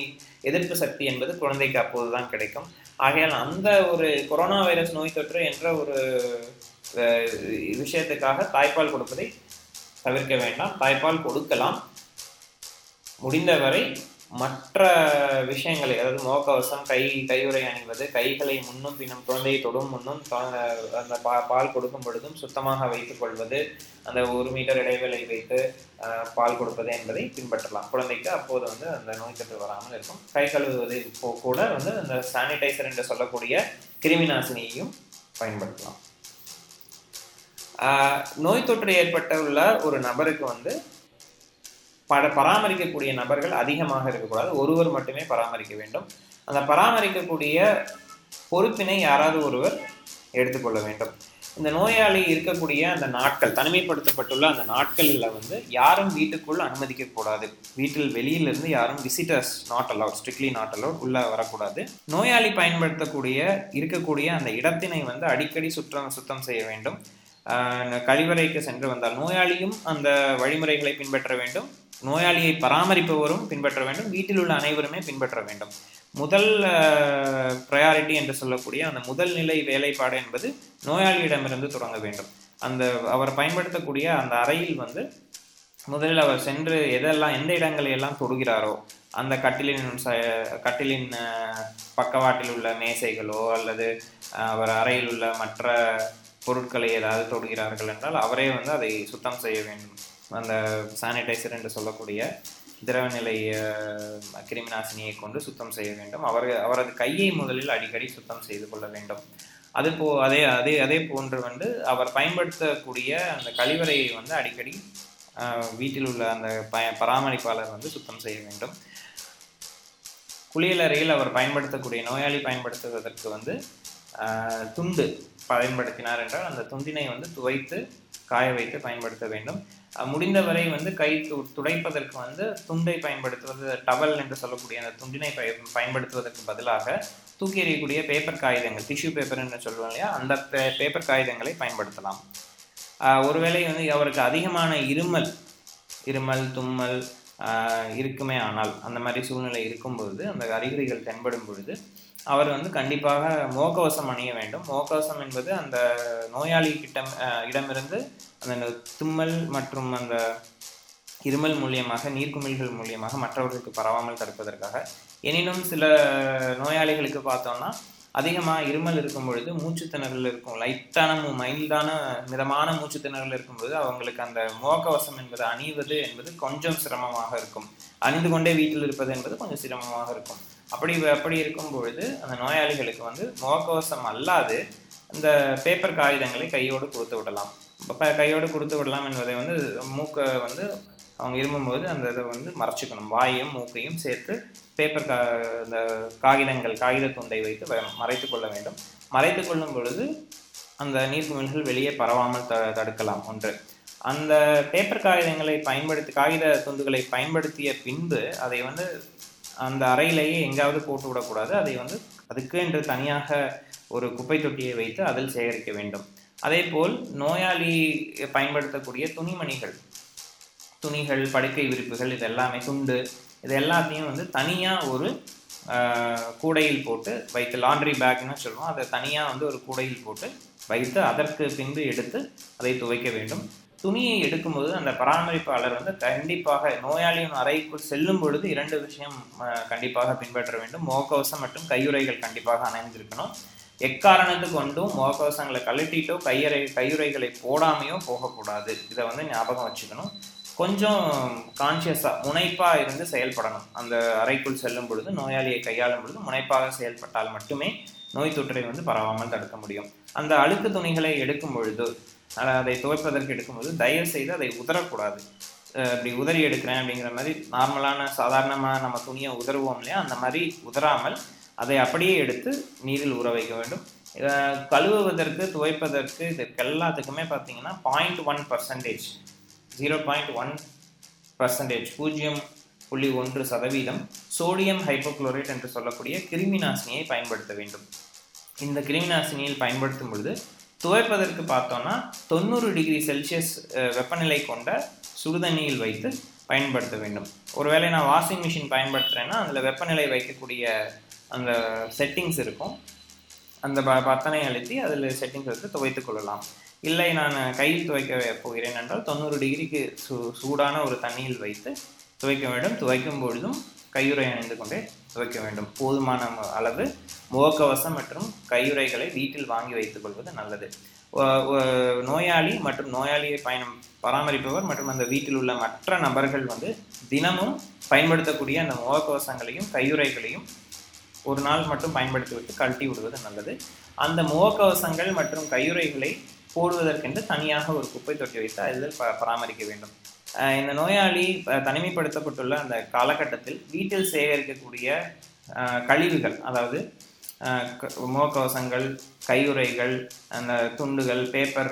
எதிர்ப்பு சக்தி என்பது குழந்தைக்கு அப்போது தான் கிடைக்கும். ஆகையால் அந்த ஒரு கொரோனா வைரஸ் நோய் தொற்று என்ற ஒரு விஷயத்துக்காக தாய்ப்பால் கொடுப்பதை தவிர்க்க வேண்டாம். தாய்ப்பால் கொடுக்கலாம். முடிந்தவரை மற்ற விஷயங்களை அதாவது முகக்கவசம் கை கையுறை அணிவது கைகளை முன்னும் பின்னும் குழந்தையை தொடும் முன்னும் அந்த பா பால் கொடுக்கும் பொழுதும் சுத்தமாக வைத்துக் கொள்வது அந்த ஒரு மீட்டர் இடைவெளி வைத்து பால் கொடுப்பது என்பதை பின்பற்றலாம். குழந்தைக்கு அப்போது வந்து அந்த நோய் தொற்று வராமல் இருக்கும். கை கழுவுவது கூட வந்து அந்த சானிடைசர் என்று சொல்லக்கூடிய கிருமி நாசினியையும் பயன்படுத்தலாம் நோய் தொற்று ஏற்பட்டுள்ள ஒரு நபருக்கு வந்து பட பராமரிக்கக்கூடிய நபர்கள் அதிகமாக இருக்கக்கூடாது. ஒருவர் மட்டுமே பராமரிக்க வேண்டும். அந்த பராமரிக்கக்கூடிய பொறுப்பினை யாராவது ஒருவர் எடுத்துக்கொள்ள வேண்டும். இந்த நோயாளி இருக்கக்கூடிய அந்த நாட்கள் தனிமைப்படுத்தப்பட்டுள்ள அந்த நாட்களில் வந்து யாரும் வீட்டுக்குள் அனுமதிக்கக்கூடாது வீட்டில் வெளியிலிருந்து யாரும் visitors not allowed strictly not allowed உள்ளே வரக்கூடாது. நோயாளி பயன்படுத்தக்கூடிய இருக்கக்கூடிய அந்த இடத்தினை வந்து அடிக்கடி சுற்றம் சுத்தம் செய்ய வேண்டும். கழிவறைக்கு சென்று வந்தால் நோயாளியும் அந்த வழிமுறைகளை பின்பற்ற வேண்டும். நோயாளியை பராமரிப்பவரும் பின்பற்ற வேண்டும். வீட்டில் உள்ள அனைவருமே பின்பற்ற வேண்டும். முதல் ப்ரையாரிட்டி என்று சொல்லக்கூடிய அந்த முதல் நிலை வேலைப்பாடு என்பது நோயாளியிடமிருந்து தொடங்க வேண்டும். அந்த அவர் பயன்படுத்தக்கூடிய அந்த அறையில் வந்து முதலில் அவர் சென்று எதெல்லாம் எந்த இடங்களை எல்லாம் தொடுகிறாரோ அந்த கட்டிலின் ச கட்டிலின் பக்கவாட்டில் உள்ள மேசைகளோ அல்லது அவர் அறையில் உள்ள மற்ற பொருட்களை ஏதாவது தொடுகிறார்கள் என்றால் அவரே வந்து அதை சுத்தம் செய்ய வேண்டும். அந்த சானிடைசர் என்று சொல்லக்கூடிய திரவநிலை அஹ், கிருமிநாசினியை கொண்டு சுத்தம் செய்ய வேண்டும். அவர் அவரது கையை முதலில் அடிக்கடி சுத்தம் செய்து கொள்ள வேண்டும். அது போ அதே அதே அதே போன்று வந்து அவர் பயன்படுத்தக்கூடிய அந்த கழிவறையை வந்து அடிக்கடி வீட்டில் உள்ள அந்த ப பராமரிப்பாளர் வந்து சுத்தம் செய்ய வேண்டும். குளியலறையில் அவர் பயன்படுத்தக்கூடிய நோயாளி பயன்படுத்துவதற்கு வந்து துண்டு பயன்படுத்தினார் என்றால் அந்த துண்டினை வந்து துவைத்து காய வைத்து பயன்படுத்த வேண்டும். முடிந்தவரை வந்து கை துடைப்பதற்கு வந்து துண்டை பயன்படுத்துவது டவல் என்று சொல்லக்கூடிய அந்த துண்டினை பய பயன்படுத்துவதற்கு பதிலாக தூக்கி எறியக்கூடிய பேப்பர் காகிதங்கள் டிஷ்யூ பேப்பர் என்று சொல்லுவோம் இல்லையா? அந்த பே- பேப்பர் காகிதங்களை பயன்படுத்தலாம். ஒருவேளை வந்து அவருக்கு அதிகமான இருமல் இருமல் தும்மல் இருக்குமே ஆனால் அந்த மாதிரி சூழ்நிலை இருக்கும்பொழுது அந்த அறிகுறிகள் தென்படும் பொழுது அவர் வந்து கண்டிப்பாக முகக்கவசம் அணிய வேண்டும். முகக்கவசம் என்பது அந்த நோயாளி கிட்ட இடமிருந்து அந்த தும்மல் மற்றும் அந்த இருமல் மூலியமாக நீர்க்குமிழ்கள் மூலியமாக மற்றவர்களுக்கு பரவாமல் தடுப்பதற்காக. எனினும் சில நோயாளிகளுக்கு பார்த்தோம்னா அதிகமாக இருமல் இருக்கும் பொழுது மூச்சுத்திணறல் இருக்கும். லைட்டான மைல்டான மிதமான மூச்சுத்திணறல் இருக்கும்பொழுது அவங்களுக்கு அந்த முகக்கவசம் என்பது அணிவது என்பது கொஞ்சம் சிரமமாக இருக்கும். அணிந்து கொண்டே வீட்டில் இருப்பது என்பது கொஞ்சம் சிரமமாக இருக்கும். அப்படி அப்படி இருக்கும் பொழுது அந்த நோயாளிகளுக்கு வந்து முகக்கவசம் அல்லாது அந்த பேப்பர் காகிதங்களை கையோடு கொடுத்து விடலாம். இப்போ கையோடு கொடுத்து விடலாம் என்பதை வந்து மூக்கை வந்து அவங்க இருமும்போது அந்த இதை வந்து மறைச்சிக்கணும். வாயையும் மூக்கையும் சேர்த்து பேப்பர் கா இந்த காகிதங்கள் காகித துண்டை வைத்து மறைத்து கொள்ள வேண்டும். மறைத்து கொள்ளும் பொழுது அந்த நீர்க்குமிழ்கள் வெளியே பரவாமல் த தடுக்கலாம் ஒன்று. அந்த பேப்பர் காகிதங்களை பயன்படுத்தி காகித துண்டுகளை பயன்படுத்திய பின்பு அதை வந்து அந்த அறையிலேயே எங்காவது போட்டு விடக்கூடாது. அதை வந்து அதுக்கு என்று தனியாக ஒரு குப்பை தொட்டியை வைத்து அதில் சேகரிக்க வேண்டும். அதே போல் நோயாளி பயன்படுத்தக்கூடிய துணிமணிகள் துணிகள் படுக்கை விரிப்புகள் இது எல்லாமே துண்டு இது எல்லாத்தையும் வந்து தனியாக ஒரு கூடையில் போட்டு வைத்து லாண்ட்ரி பேக்னு சொல்லுவோம். அதை தனியாக வந்து ஒரு கூடையில் போட்டு வைத்து அதற்கு பின்பு எடுத்து அதை துவைக்க வேண்டும். துணியை எடுக்கும்போது அந்த பராமரிப்பாளர் வந்து கண்டிப்பாக நோயாளியின் அறைக்குள் செல்லும் பொழுது இரண்டு விஷயம் கண்டிப்பாக பின்பற்ற வேண்டும். முகக்கவசம் மற்றும் கையுறைகள் கண்டிப்பாக அணைந்திருக்கணும். எக்காரணத்து கொண்டும் முகக்கவசங்களை கழட்டிட்டோ கையறை கையுறைகளை போடாமையோ போகக்கூடாது. இதை வந்து ஞாபகம் வச்சுக்கணும். கொஞ்சம் கான்சியஸாக முனைப்பாக இருந்து செயல்படணும். அந்த அறைக்குள் செல்லும் பொழுது நோயாளியை கையாளும் பொழுது முனைப்பாக செயல்பட்டால் மட்டுமே நோய் தொற்றை வந்து பரவாமல் தடுக்க முடியும். அந்த அழுக்கு துணிகளை எடுக்கும் பொழுது அஹ், அதை துவைப்பதற்கு எடுக்கும்போது தயவு செய்து அதை உதறக்கூடாது. இப்படி உதறி எடுக்கிறேன் அப்படிங்கிற மாதிரி நார்மலான சாதாரணமாக நம்ம துணியை உதறுவோம் இல்லையா? அந்த மாதிரி உதறாமல் அதை அப்படியே எடுத்து நீரில் ஊற வைக்க வேண்டும். இதை கழுவுவதற்கு துவைப்பதற்கு இதற்கு எல்லாத்துக்குமே பார்த்தீங்கன்னா point one percentage zero point one percentage பூஜ்ஜியம் புள்ளி ஒன்று சதவீதம் சோடியம் ஹைப்போக்ளோரேட் என்று சொல்லக்கூடிய கிருமி நாசினியை பயன்படுத்த வேண்டும். இந்த கிருமிநாசினியில் பயன்படுத்தும் பொழுது துவைப்பதற்கு பார்த்தோன்னா தொண்ணூறு டிகிரி செல்சியஸ் வெப்பநிலை கொண்ட சுடுதண்ணியில் வைத்து பயன்படுத்த வேண்டும். ஒருவேளை நான் வாஷிங் மிஷின் பயன்படுத்துகிறேன்னா அதில் வெப்பநிலை வைக்கக்கூடிய அந்த செட்டிங்ஸ் இருக்கும். அந்த ப பத்தனை அழுத்தி அதில் செட்டிங்ஸ் எடுத்து துவைத்து கொள்ளலாம். இல்லை நான் கையில் துவைக்க போகிறேன் என்றால் தொண்ணூறு டிகிரிக்கு சூ சூடான ஒரு தண்ணியில் வைத்து துவைக்க வேண்டும். துவைக்கும் பொழுதும் கையுறை அணிந்து கொண்டே துவைக்க வேண்டும். போதுமான அளவு முகக்கவசம் மற்றும் கையுறைகளை வீட்டில் வாங்கி வைத்துக் கொள்வது நல்லது. நோயாளி மற்றும் நோயாளியை பயணம் பராமரிப்பவர் மற்றும் அந்த வீட்டில் உள்ள மற்ற நபர்கள் வந்து தினமும் பயன்படுத்தக்கூடிய அந்த முகக்கவசங்களையும் கையுறைகளையும் ஒரு நாள் மட்டும் பயன்படுத்திவிட்டு கழட்டி விடுவது நல்லது. அந்த முகக்கவசங்கள் மற்றும் கையுறைகளை போடுவதற்கென்று தனியாக ஒரு குப்பை தொட்டி வைத்து அதில் ப பராமரிக்க வேண்டும். இந்த நோயாளி தனிமைப்படுத்தப்பட்டுள்ள அந்த காலகட்டத்தில் வீட்டில் சேகரிக்கக்கூடிய கழிவுகள் அதாவது முகக்கவசங்கள் கையுறைகள் அந்த துண்டுகள் பேப்பர்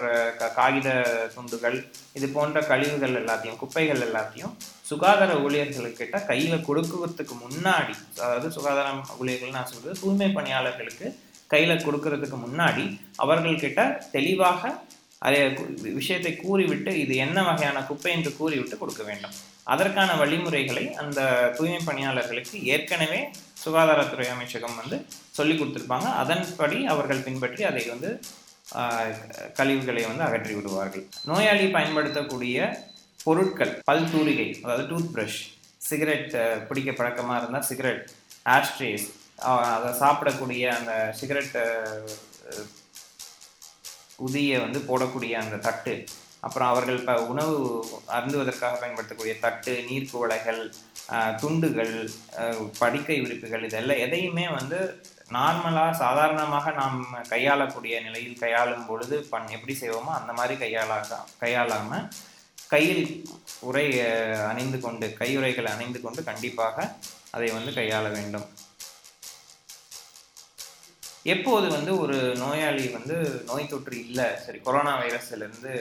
காகித துண்டுகள் இது போன்ற கழிவுகள் எல்லாத்தையும் குப்பைகள் எல்லாத்தையும் சுகாதார ஊழியர்கள்கிட்ட கையில் கொடுக்குறதுக்கு முன்னாடி அதாவது சுகாதார ஊழியர்கள் நான் சொல்றது தூய்மை பணியாளர்களுக்கு கையில் கொடுக்கறதுக்கு முன்னாடி அவர்கள்கிட்ட தெளிவாக அதே விஷயத்தை கூறிவிட்டு இது என்ன வகையான குப்பை என்று கூறிவிட்டு கொடுக்க வேண்டும். அதற்கான வழிமுறைகளை அந்த தூய்மை பணியாளர்களுக்கு ஏற்கனவே சுகாதாரத்துறை அமைச்சகம் வந்து சொல்லி கொடுத்துருப்பாங்க. அதன்படி அவர்கள் பின்பற்றி அதை வந்து கழிவுகளை வந்து அகற்றி விடுவார்கள். நோயாளி பயன்படுத்தக்கூடிய பொருட்கள் பல் தூரிகை அதாவது டூத் ப்ரஷ் சிகரெட் பிடிக்க பழக்கமாக இருந்தால் சிகரெட் ஆஸ்ட்ரேஸ் அதை சாப்பிடக்கூடிய அந்த சிகரெட் உதியை வந்து போடக்கூடிய அந்த தட்டு. அப்புறம் அவர்கள் இப்போ உணவு அருந்துவதற்காக பயன்படுத்தக்கூடிய தட்டு நீர் குவளைகள் துண்டுகள் படிக்கை படுக்கை விரிப்புகள் இதெல்லாம் எதையுமே வந்து நார்மலாக சாதாரணமாக நாம் கையாளக்கூடிய நிலையில் கையாளும் பொழுது பண் எப்படி செய்வோமோ அந்த மாதிரி கையாளாக கையாளாமல் கையில் உரை அணிந்து கொண்டு கையுறைகளை அணிந்து கொண்டு கண்டிப்பாக அதை வந்து கையாள வேண்டும். எப்போது வந்து ஒரு நோயாளி வந்து நோய் தொற்று இல்லை சரி கொரோனா வைரஸிலிருந்து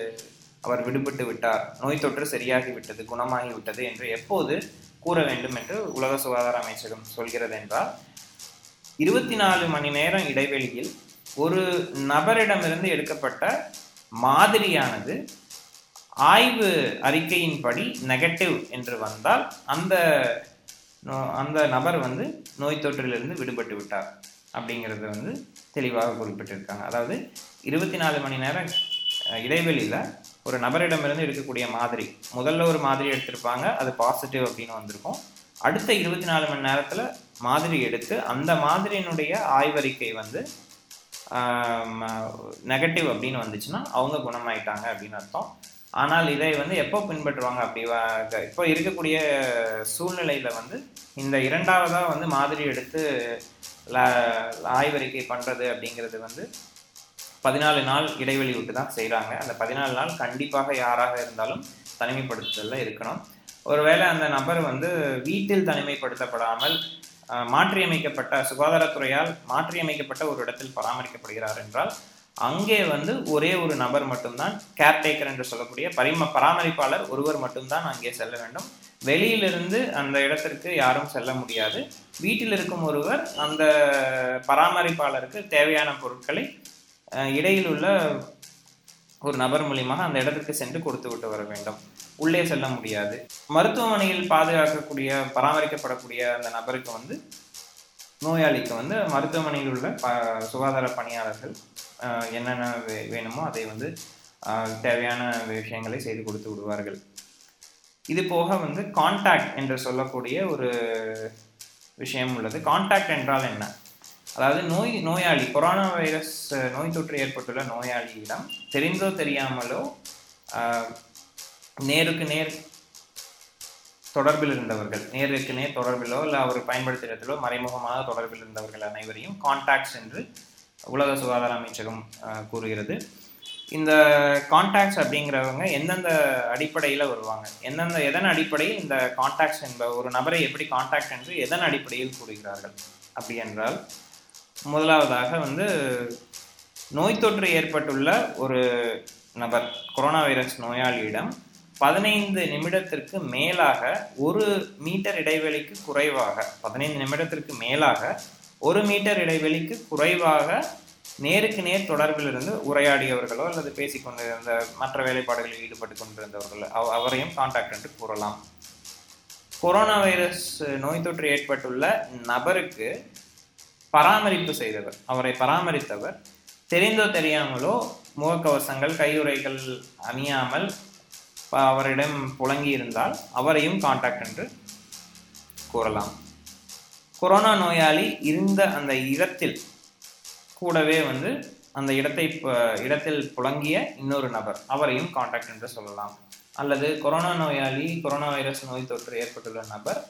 அவர் விடுபட்டு விட்டார் நோய் தொற்று சரியாகி விட்டது குணமாகி விட்டது என்று எப்போது கூற வேண்டும் என்று உலக சுகாதார அமைச்சகம் சொல்கிறது என்றால் இருபத்தி நாலு மணி நேரம் இடைவெளியில் ஒரு நபரிடமிருந்து எடுக்கப்பட்ட மாதிரியானது ஆய்வு அறிக்கையின்படி நெகட்டிவ் என்று வந்தால் அந்த நோ- அந்த நபர் வந்து நோய் தொற்றிலிருந்து விடுபட்டு விட்டார். அப்படிங்கிறத வந்து தெளிவாக குறிப்பிட்டிருக்காங்க. அதாவது இருபத்தி நாலு மணி நேரம் இடைவெளியில் ஒரு நபரிடமிருந்து எடுக்கக்கூடிய மாதிரி முதல்ல ஒரு மாதிரி எடுத்திருப்பாங்க அது பாசிட்டிவ் அப்படின்னு வந்திருக்கும். அடுத்த இருபத்தி நாலு மணி நேரத்தில் மாதிரி எடுத்து அந்த மாதிரியினுடைய ஆய்வறிக்கை வந்து நெகட்டிவ் அப்படின்னு வந்துச்சுன்னா அவங்க குணமாயிட்டாங்க அப்படின்னு அர்த்தம். ஆனால் இதை வந்து எப்போ பின்பற்றுவாங்க? அப்படி இப்போ இருக்கக்கூடிய சூழ்நிலையில் வந்து இந்த இரண்டாவதாக வந்து மாதிரி எடுத்து ஆய்வறிக்கை பண்ணுறது அப்படிங்கிறது வந்து பதினாலு நாள் இடைவெளி விட்டு தான் செய்கிறாங்க அந்த பதினாலு நாள் கண்டிப்பாக யாராக இருந்தாலும் தனிமைப்படுத்துதலில் இருக்கணும். ஒருவேளை அந்த நபர் வந்து வீட்டில் தனிமைப்படுத்தப்படாமல் மாற்றியமைக்கப்பட்ட சுகாதாரத்துறையால் மாற்றியமைக்கப்பட்ட ஒரு இடத்தில் பராமரிக்கப்படுகிறார் என்றால் அங்கே வந்து ஒரே ஒரு நபர் மட்டும்தான் கேர்டேக்கர் என்று சொல்லக்கூடிய பரிம பராமரிப்பாளர் ஒருவர் மட்டும்தான் அங்கே செல்ல வேண்டும். வெளியிலிருந்து அந்த இடத்திற்கு யாரும் செல்ல முடியாது. வீட்டில் இருக்கும் ஒருவர் அந்த பராமரிப்பாளருக்கு தேவையான பொருட்களை இடையில் உள்ள ஒரு நபர் மூலியமாக அந்த இடத்திற்கு சென்று கொடுத்து விட்டு வர வேண்டும். உள்ளே செல்ல முடியாது. மருத்துவமனையில் பாதுகாக்கக்கூடிய பராமரிக்கப்படக்கூடிய அந்த நபருக்கு வந்து நோயாளிக்கு வந்து மருத்துவமனையில் உள்ள ப சுகாதார பணியாளர்கள் என்னென்ன வே- வேணுமோ அதை வந்து தேவையான விஷயங்களை செய்து கொடுத்து விடுவார்கள். இது போக வந்து கான்டாக்ட் என்று சொல்லக்கூடிய ஒரு விஷயம் உள்ளது. கான்டாக்ட் என்றால் என்ன? அதாவது நோய் நோயாளி கொரோனா வைரஸ் நோய் தொற்று ஏற்பட்டுள்ள நோயாளியிடம் தெரிந்தோ தெரியாமலோ நேருக்கு நேர் தொடர்பில் இருந்தவர்கள் நேருக்கு நேர் தொடர்பிலோ இல்லை அவர் பயன்படுத்துகிறதிலோ மறைமுகமாக தொடர்பில் இருந்தவர்கள் அனைவரையும் கான்டாக்ட்ஸ் என்று உலக சுகாதார அமைச்சகம் கூறுகிறது. இந்த கான்டாக்ட்ஸ் அப்படிங்கிறவங்க எந்தெந்த அடிப்படையில் வருவாங்க? எந்தெந்த எதன் அடிப்படையில் இந்த கான்டாக்ட்ஸ் என்ப ஒரு நபரை எப்படி கான்டாக்ட் என்று எதன் அடிப்படையில் கூறுகிறார்கள்? அப்படி என்றால் முதலாவதாக வந்து நோய் தொற்று ஏற்பட்டுள்ள ஒரு நபர் கொரோனா வைரஸ் நோயாளியிடம் பதினைந்து நிமிடத்திற்கு மேலாக ஒரு மீட்டர் இடைவெளிக்கு குறைவாக பதினைந்து நிமிடத்திற்கு மேலாக ஒரு மீட்டர் இடைவெளிக்கு குறைவாக நேருக்கு நேர் தொடர்பில் இருந்து உரையாடியவர்களோ அல்லது பேசிக்கொண்டிருந்த மற்ற வேலைப்பாடுகளில் ஈடுபட்டு கொண்டிருந்தவர்கள் அவ- அவரையும் கான்டாக்ட் என்று கூறலாம். கொரோனா வைரஸ் நோய் தொற்று ஏற்பட்டுள்ள நபருக்கு பராமரிப்பு செய்தவர் அவரை பராமரித்தவர் தெரிந்தோ தெரியாமலோ முகக்கவசங்கள் கையுறைகள் அணியாமல் அவரிடம் புழங்கி இருந்தால் அவரையும் கான்டாக்ட் என்று கூறலாம். கொரோனா நோயாளி இருந்த அந்த இடத்தில் கூடவே வந்து அந்த இடத்தை இடத்தில் புழங்கிய இன்னொரு நபர். அவரையும் காண்டாக்ட் என்று சொல்லலாம். அல்லது கொரோனா நோயாளி கொரோனா வைரஸ் நோய் தொற்று ஏற்பட்டுள்ள நபர்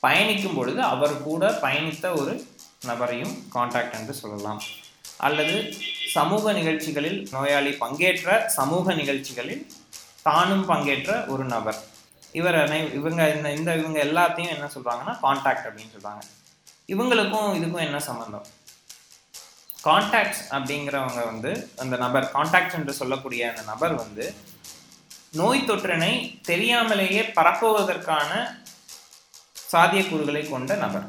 பயணிக்கும் பொழுது அவர் கூட பயணித்த ஒரு நபரையும் காண்டாக்ட் என்று சொல்லலாம். அல்லது சமூக நிகழ்ச்சிகளில் நோயாளி பங்கேற்ற சமூக நிகழ்ச்சிகளில் தானும் பங்கேற்ற ஒரு நபர். இவர் இவங்க இந்த இந்த இவங்க எல்லாத்தையும் என்ன சொல்கிறாங்கன்னா காண்டாக்ட் அப்படின்னு சொல்கிறாங்க இவங்களுக்கும் இதுக்கும் என்ன சம்மந்தம் காண்டாக்ட்ஸ் அப்படிங்கிறவங்க வந்து அந்த நபர் காண்டாக்ட்ஸ் என்று சொல்லக்கூடிய அந்த நபர் வந்து நோய் தொற்றினை தெரியாமலேயே பரப்புவதற்கான சாத்தியக்கூறுகளை கொண்ட நபர்.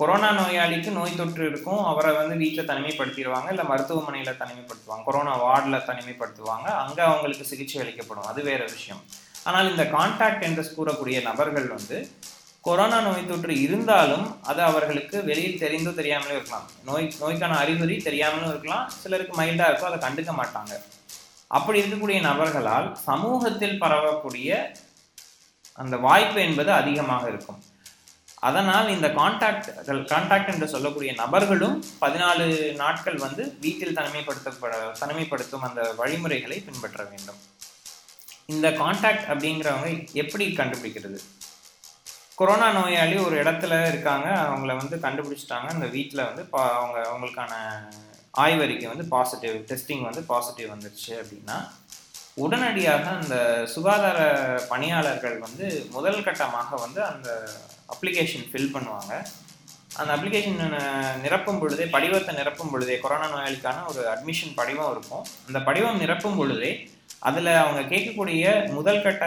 கொரோனா நோயாளிக்கு நோய் தொற்று இருக்கும் அவரை வந்து வீட்டில் தனிமைப்படுத்திடுவாங்க இல்லை மருத்துவமனையில் தனிமைப்படுத்துவாங்க கொரோனா வார்டில் தனிமைப்படுத்துவாங்க அங்கே அவங்களுக்கு சிகிச்சை அளிக்கப்படும். அது வேறு விஷயம். ஆனால் இந்த கான்டாக்ட் என்று கூறக்கூடிய நபர்கள் வந்து கொரோனா நோய் தொற்று இருந்தாலும் அது அவர்களுக்கு வெளியில் தெரிந்தோ தெரியாமலே இருக்கலாம். நோய் நோய்க்கான அறிகுறி தெரியாமலும் இருக்கலாம். சிலருக்கு மைல்டாக இருக்கும் அதை கண்டுக்க மாட்டாங்க. அப்படி இருக்கக்கூடிய நபர்களால் சமூகத்தில் பரவக்கூடிய அந்த வாய்ப்பு என்பது அதிகமாக இருக்கும். அதனால் இந்த கான்டாக்ட்கள் கான்டாக்ட் என்று சொல்லக்கூடிய நபர்களும் பதினாலு நாட்கள் வந்து வீட்டில் தனிமைப்படுத்தப்பட தனிமைப்படுத்தும் அந்த வழிமுறைகளை பின்பற்ற வேண்டும். இந்த கான்டாக்ட் அப்படிங்கிறவங்க எப்படி கண்டுபிடிக்கிறது? கொரோனா நோயாளி ஒரு இடத்துல இருக்காங்க. அவங்கள வந்து கண்டுபிடிச்சிட்டாங்க. அந்த வீட்டில் வந்து பா அவங்க அவங்களுக்கான ஆய்வறிக்கை வந்து பாசிட்டிவ் டெஸ்டிங் வந்து பாசிட்டிவ் வந்துருச்சு அப்படின்னா உடனடியாக அந்த சுகாதார பணியாளர்கள் வந்து முதல் கட்டமாக வந்து அந்த அப்ளிகேஷன் ஃபில் பண்ணுவாங்க. அந்த அப்ளிகேஷன் நிரப்பும் பொழுதே படிவத்தை நிரப்பும் பொழுதே கொரோனா நோயாளிக்கான ஒரு அட்மிஷன் படிவம் இருக்கும். அந்த படிவம் நிரப்பும் பொழுதே அதில் அவங்க கேட்கக்கூடிய முதல் கட்ட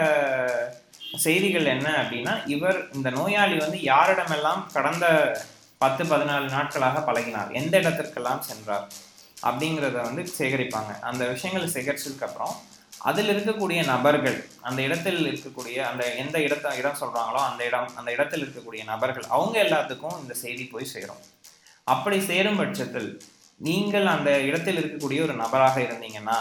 செய்திகள் என்ன அப்படின்னா இவர் இந்த நோயாளி வந்து யாரிடமெல்லாம் கடந்த பத்து பதினாலு நாட்களாக பழகினார் எந்த இடத்திற்கெல்லாம் சென்றார் அப்படிங்கிறத வந்து சேகரிப்பாங்க. அந்த விஷயங்களை சேகரிச்சதுக்கு அப்புறம் அதில் இருக்கக்கூடிய நபர்கள் அந்த இடத்தில் இருக்கக்கூடிய அந்த எந்த இடத்த இடம் சொல்கிறாங்களோ அந்த இடம் அந்த இடத்தில் இருக்கக்கூடிய நபர்கள் அவங்க எல்லாத்துக்கும் இந்த செய்தி போய் சேரும். அப்படி சேரும் பட்சத்தில் நீங்கள் அந்த இடத்தில் இருக்கக்கூடிய ஒரு நபராக இருந்தீங்கன்னா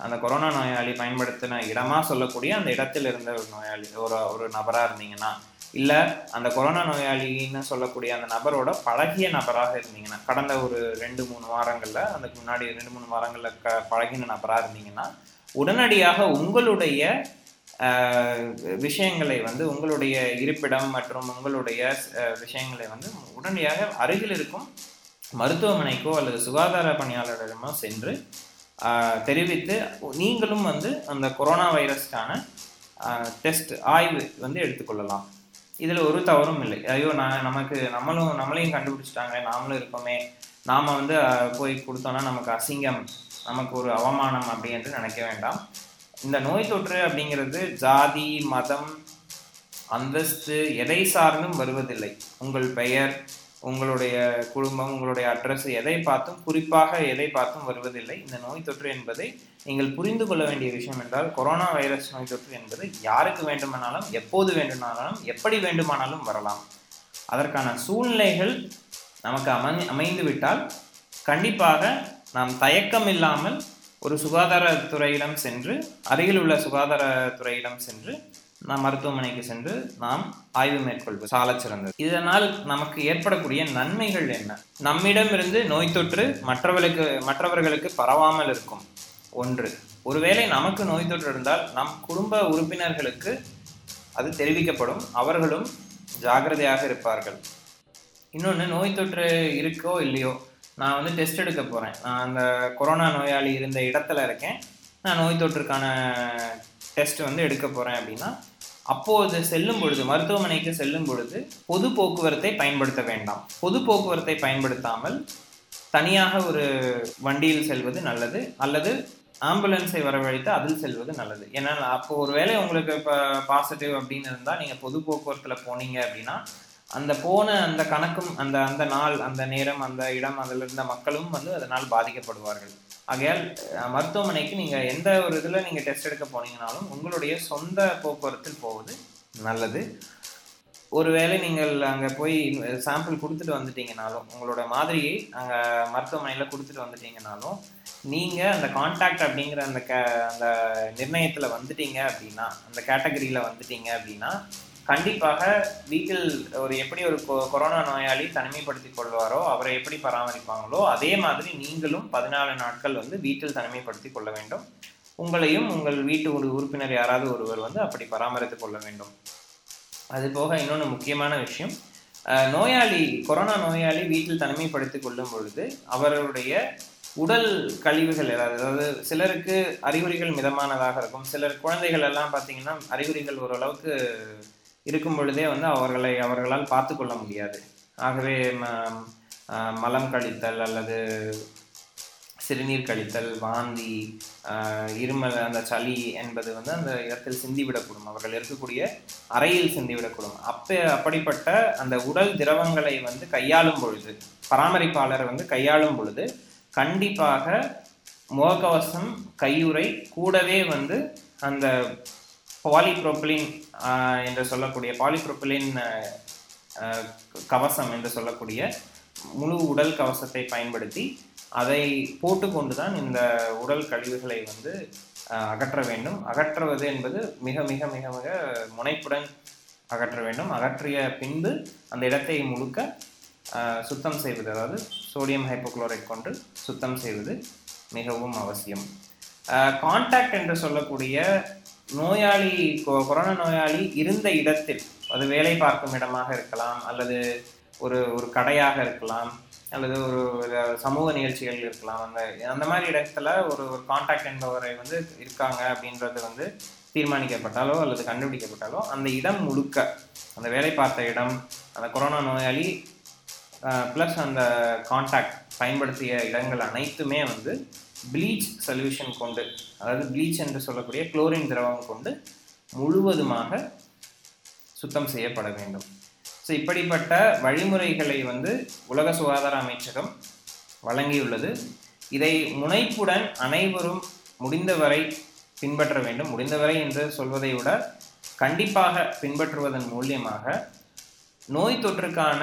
அந்த கொரோனா நோயாளி பயன்படுத்தின இடமா சொல்லக்கூடிய அந்த இடத்தில் இருந்த ஒரு நோயாளி ஒரு ஒரு நபராக இருந்தீங்கன்னா இல்லை அந்த கொரோனா நோயாளின்னு சொல்லக்கூடிய அந்த நபரோட பழகிய நபராக இருந்தீங்கன்னா கடந்த ஒரு ரெண்டு மூணு வாரங்களில் அதுக்கு முன்னாடி ரெண்டு மூணு வாரங்களில் க பழகின நபராக இருந்தீங்கன்னா உடனடியாக உங்களுடைய விஷயங்களை வந்து உங்களுடைய இருப்பிடம் மற்றும் உங்களுடைய விஷயங்களை வந்து உடனடியாக அருகில் இருக்கும் மருத்துவமனைக்கோ அல்லது சுகாதார பணியாளரிடமோ சென்று தெரிவித்து நீங்களும் வந்து அந்த கொரோனா வைரஸ்க்கான டெஸ்ட் ஆய்வு வந்து எடுத்துக்கொள்ளலாம். இதில் ஒரு தவறும் இல்லை. ஐயோ நான் நமக்கு நம்மளும் நம்மளையும் கண்டுபிடிச்சிட்டாங்க நாமளும் இருக்கோமே. நாம் வந்து போய் கொடுத்தோன்னா நமக்கு அசிங்கம் நமக்கு ஒரு அவமானம் அப்படி என்று நினைக்க வேண்டாம். இந்த நோய் தொற்று அப்படிங்கிறது ஜாதி மதம் அந்தஸ்து எதை சார்ந்தும் வருவதில்லை. உங்கள் பெயர் உங்களுடைய குடும்பம் உங்களுடைய அட்ரஸ் எதை பார்த்தும் குறிப்பாக எதை பார்த்தும் வருவதில்லை. இந்த நோய் தொற்று என்பதை நீங்கள் புரிந்து கொள்ள வேண்டிய விஷயம் என்றால் கொரோனா வைரஸ் நோய் தொற்று என்பது யாருக்கு வேண்டுமானாலும் எப்போது வேண்டுமானாலும் எப்படி வேண்டுமானாலும் வரலாம். அதற்கான சூழ்நிலைகள் நமக்கு அமை அமைந்து விட்டால் கண்டிப்பாக நாம் தயக்கம் இல்லாமல் ஒரு சுகாதாரத்துறையிடம் சென்று அருகில் உள்ள சுகாதாரத்துறையிடம் சென்று நாம் மருத்துவமனைக்கு சென்று நாம் ஆய்வு மேற்கொள்வது சால சிறந்தது. இதனால் நமக்கு ஏற்படக்கூடிய நன்மைகள் என்ன? நம்மிடமிருந்து நோய் தொற்று மற்றவர்களுக்கு மற்றவர்களுக்கு பரவாமல் இருக்கும். ஒன்று ஒருவேளை நமக்கு நோய் தொற்று இருந்தால் நம் குடும்ப உறுப்பினர்களுக்கு அது தெரிவிக்கப்படும். அவர்களும் ஜாக்கிரதையாக இருப்பார்கள். இன்னொன்று நோய் தொற்று இருக்கோ இல்லையோ நான் வந்து டெஸ்ட் எடுக்க போகிறேன் நான் அந்த கொரோனா நோயாளி இருந்த இடத்துல இருக்கேன். நான் நோய் தொற்றுக்கான டெஸ்ட் வந்து எடுக்க போகிறேன் அப்படின்னா அப்போது செல்லும் பொழுது மருத்துவமனைக்கு செல்லும் பொழுது பொது போக்குவரத்தை பயன்படுத்த வேண்டாம். பொது போக்குவரத்தை பயன்படுத்தாமல் தனியாக ஒரு வண்டியில் செல்வது நல்லது. அல்லது ஆம்புலன்ஸை வரவழைத்து அதில் செல்வது நல்லது. ஏன்னா அப்போ ஒருவேளை உங்களுக்கு இப்போ பாசிட்டிவ் அப்படின்னு இருந்தால் நீங்கள் பொது போக்குவரத்தில் போனீங்க அப்படின்னா அந்த போன அந்த கணக்கும் அந்த அந்த நாள் அந்த நேரம் அந்த இடம் அதில் இருந்த மக்களும் வந்து அதனால் பாதிக்கப்படுவார்கள். ஆகையால் மருத்துவமனைக்கு நீங்கள் எந்த ஒரு இதில் நீங்கள் டெஸ்ட் எடுக்க போனீங்கனாலும் உங்களுடைய சொந்த போக்குவரத்தில் போவது நல்லது. ஒருவேளை நீங்கள் அங்கே போய் சாம்பிள் கொடுத்துட்டு வந்துட்டீங்கனாலும் உங்களோட மாதிரியை அங்கே மருத்துவமனையில் கொடுத்துட்டு வந்துட்டீங்கனாலும் நீங்கள் அந்த கான்டாக்ட் அப்படிங்கிற அந்த கே அந்த நிர்ணயத்தில் வந்துட்டீங்க அப்படின்னா அந்த கேட்டகரியில் வந்துட்டீங்க அப்படின்னா கண்டிப்பாக வீட்டில் ஒரு எப்படி ஒரு கொ- கொரோனா நோயாளி தனிமைப்படுத்திக் கொள்வாரோ அவரை எப்படி பராமரிப்பாங்களோ அதே மாதிரி நீங்களும் பதினாலு நாட்கள் வந்து வீட்டில் தனிமைப்படுத்திக் கொள்ள வேண்டும். உங்களையும் உங்கள் வீட்டு ஒரு உறுப்பினர் யாராவது ஒருவர் வந்து அப்படி பராமரித்துக் கொள்ள வேண்டும். அது போக இன்னொன்று முக்கியமான விஷயம். நோயாளி கொரோனா நோயாளி வீட்டில் தனிமைப்படுத்திக் கொள்ளும் பொழுது அவருடைய உடல் கழிவுகள் ஏதாவது அதாவது சிலருக்கு அறிகுறிகள் மிதமானதாக இருக்கும். சிலர் குழந்தைகள் எல்லாம் பார்த்தீங்கன்னா அறிகுறிகள் ஓரளவுக்கு இருக்கும் பொழுதே வந்து அவர்களை அவர்களால் பார்த்து கொள்ள முடியாது. ஆகவே ம- மலம் கழித்தல் அல்லது சிறுநீர் கழித்தல் வாந்தி இருமல் அந்த சளி என்பது வந்து அந்த இடத்தில் சிந்திவிடக்கூடும். அவர்கள் இருக்கக்கூடிய அறையில் சிந்திவிடக்கூடும். அப்போ அப்படிப்பட்ட அந்த உடல் திரவங்களை வந்து கையாளும் பொழுது பராமரிப்பாளர் வந்து கையாளும் பொழுது கண்டிப்பாக முகக்கவசம் கையுறை கூடவே வந்து அந்த பாலிப்ரோப்ளின் என்று சொல்லக்கூடிய பாலிப்ரோபிலின் கவசம் என்று சொல்லக்கூடிய முழு உடல் கவசத்தை பயன்படுத்தி அதை போட்டுக்கொண்டு தான் இந்த உடல் கழிவுகளை வந்து அகற்ற வேண்டும். அகற்றுவது என்பது மிக மிக மிக மிக முனைப்புடன் அகற்ற வேண்டும். அகற்றிய பின்பு அந்த இடத்தை முழுக்க சுத்தம் செய்வது அதாவது சோடியம் ஹைப்போக்ளோரைட் கொண்டு சுத்தம் செய்வது மிகவும் அவசியம். கான்டாக்ட் என்று சொல்லக்கூடிய நோயாளி கொ- கொரோனா நோயாளி இருந்த இடத்தில் அது வேலை பார்க்கும் இடமாக இருக்கலாம் அல்லது ஒரு ஒரு கடையாக இருக்கலாம் அல்லது ஒரு ஒரு சமூக நிகழ்ச்சிகள் இருக்கலாம். அந்த அந்த மாதிரி இடத்துல ஒரு ஒரு கான்டாக்ட் என்பவரை வந்து இருக்காங்க அப்படின்றது வந்து தீர்மானிக்கப்பட்டாலோ அல்லது கண்டுபிடிக்கப்பட்டாலோ அந்த இடம் முழுக்க அந்த வேலை பார்த்த இடம் அந்த கொரோனா நோயாளி ப்ளஸ் அந்த கான்டாக்ட் பயன்படுத்திய இடங்கள் அனைத்துமே வந்து ப்ளீச் சொல்யூஷன் கொண்டு அதாவது ப்ளீச் என்று சொல்லக்கூடிய குளோரின் திரவம் கொண்டு முழுவதுமாக சுத்தம் செய்யப்பட வேண்டும். ஸோ இப்படிப்பட்ட வழிமுறைகளை வந்து உலக சுகாதார அமைச்சகம் வழங்கியுள்ளது. இதை முனைப்புடன் அனைவரும் முடிந்தவரை பின்பற்ற வேண்டும். முடிந்தவரை என்று சொல்வதை விட கண்டிப்பாக பின்பற்றுவதன் மூலியமாக நோய் தொற்றுக்கான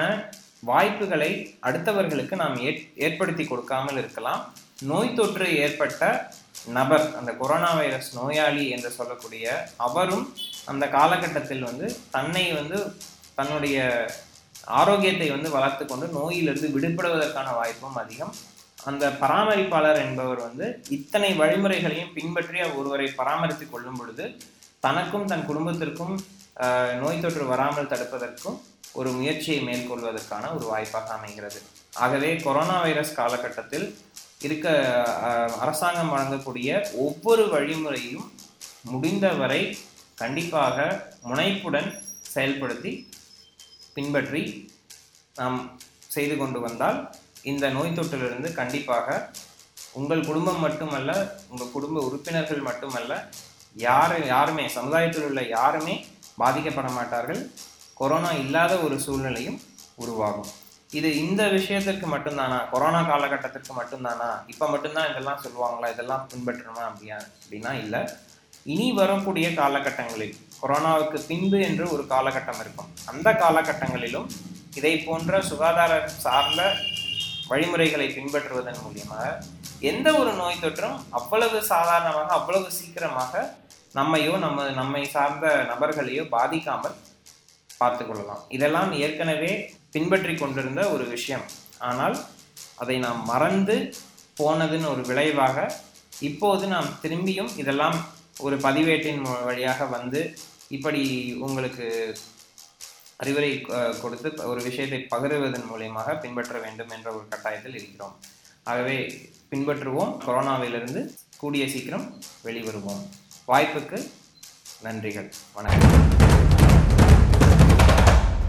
வாய்ப்புகளை அடுத்தவர்களுக்கு நாம் ஏற் ஏற்படுத்தி கொடுக்காமல் இருக்கலாம். நோய் தொற்று ஏற்பட்ட நபர் அந்த கொரோனா வைரஸ் நோயாளி என்று சொல்லக்கூடிய அவரும் அந்த காலகட்டத்தில் வந்து தன்னை வந்து தன்னுடைய ஆரோக்கியத்தை வந்து வளர்த்து கொண்டு நோயிலிருந்து விடுபடுவதற்கான வாய்ப்பும் அதிகம். அந்த பராமரிப்பாளர் என்பவர் வந்து இத்தனை வழிமுறைகளையும் பின்பற்றி ஒருவரை பராமரித்து கொள்ளும் பொழுது தனக்கும் தன் குடும்பத்திற்கும் நோய் தொற்று வராமல் தடுப்பதற்கும் ஒரு முயற்சியை மேற்கொள்வதற்கான ஒரு வாய்ப்பாக அமைகிறது. ஆகவே கொரோனா வைரஸ் காலகட்டத்தில் இருக்க அரசாங்கம் வழங்கக்கூடிய ஒவ்வொரு வழிமுறையும் முடிந்தவரை கண்டிப்பாக முனைப்புடன் செயல்படுத்தி பின்பற்றி நாம் செய்து கொண்டு வந்தால் இந்த நோய் தொற்றிலிருந்து கண்டிப்பாக உங்கள் குடும்பம் மட்டுமல்ல உங்கள் குடும்ப உறுப்பினர்கள் மட்டுமல்ல யார் யாருமே சமுதாயத்தில் உள்ள யாருமே பாதிக்கப்பட மாட்டார்கள். கொரோனா இல்லாத ஒரு சூழ்நிலையும் உருவாகும். இது இந்த விஷயத்திற்கு மட்டும்தானா? கொரோனா காலகட்டத்திற்கு மட்டும்தானா? இப்போ மட்டும்தான் இதெல்லாம் சொல்லுவாங்களா? இதெல்லாம் பின்பற்றணுமா அப்படியா? அப்படின்னா இல்லை. இனி வரக்கூடிய காலகட்டங்களில் கொரோனாவுக்கு பின்பு என்று ஒரு காலகட்டம் இருக்கும். அந்த காலகட்டங்களிலும் இதை போன்ற சுகாதார சார்ந்த வழிமுறைகளை பின்பற்றுவதன் மூலியமாக எந்த ஒரு நோய் தொற்றும் அவ்வளவு சாதாரணமாக அவ்வளவு சீக்கிரமாக நம்மையோ நம்ம நம்மை சார்ந்த நபர்களையோ பாதிக்காமல் பார்த்துக்கொள்ளலாம் இதெல்லாம் ஏற்கனவே பின்பற்றி கொண்டிருந்த ஒரு விஷயம். ஆனால் அதை நாம் மறந்து போனதுன்னு ஒரு விளைவாக இப்போது நாம் திரும்பியும் இதெல்லாம் ஒரு பதிவேட்டின் வழியாக வந்து இப்படி உங்களுக்கு அறிவுரை கொடுத்து ஒரு விஷயத்தை பகிர்வதன் மூலியமாக பின்பற்ற வேண்டும் என்ற ஒரு கட்டாயத்தில் இருக்கிறோம். ஆகவே பின்பற்றுவோம். கொரோனாவிலிருந்து கூடிய சீக்கிரம் வெளிவருவோம். வாய்ப்புக்கு நன்றிகள். வணக்கம்.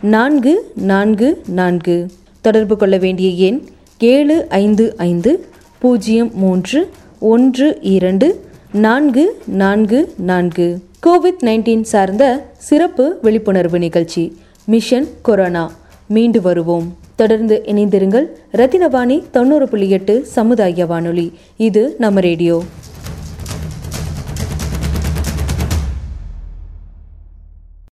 நான்கு நான்கு நான்கு. தொடர்பு கொள்ள வேண்டிய எண் ஏழு ஐந்து ஐந்து பூஜ்ஜியம் மூன்று ஒன்று இரண்டு நான்கு நான்கு நான்கு. கோவிட் நைன்டீன் சார்ந்த சிறப்பு விழிப்புணர்வு நிகழ்ச்சி மிஷன் கொரோனா. மீண்டு வருவோம். தொடர்ந்து இணைந்திருங்கள். ரத்தினவாணி தொண்ணூறு புள்ளி எட்டு சமுதாய வானொலி. இது நம்ம ரேடியோ.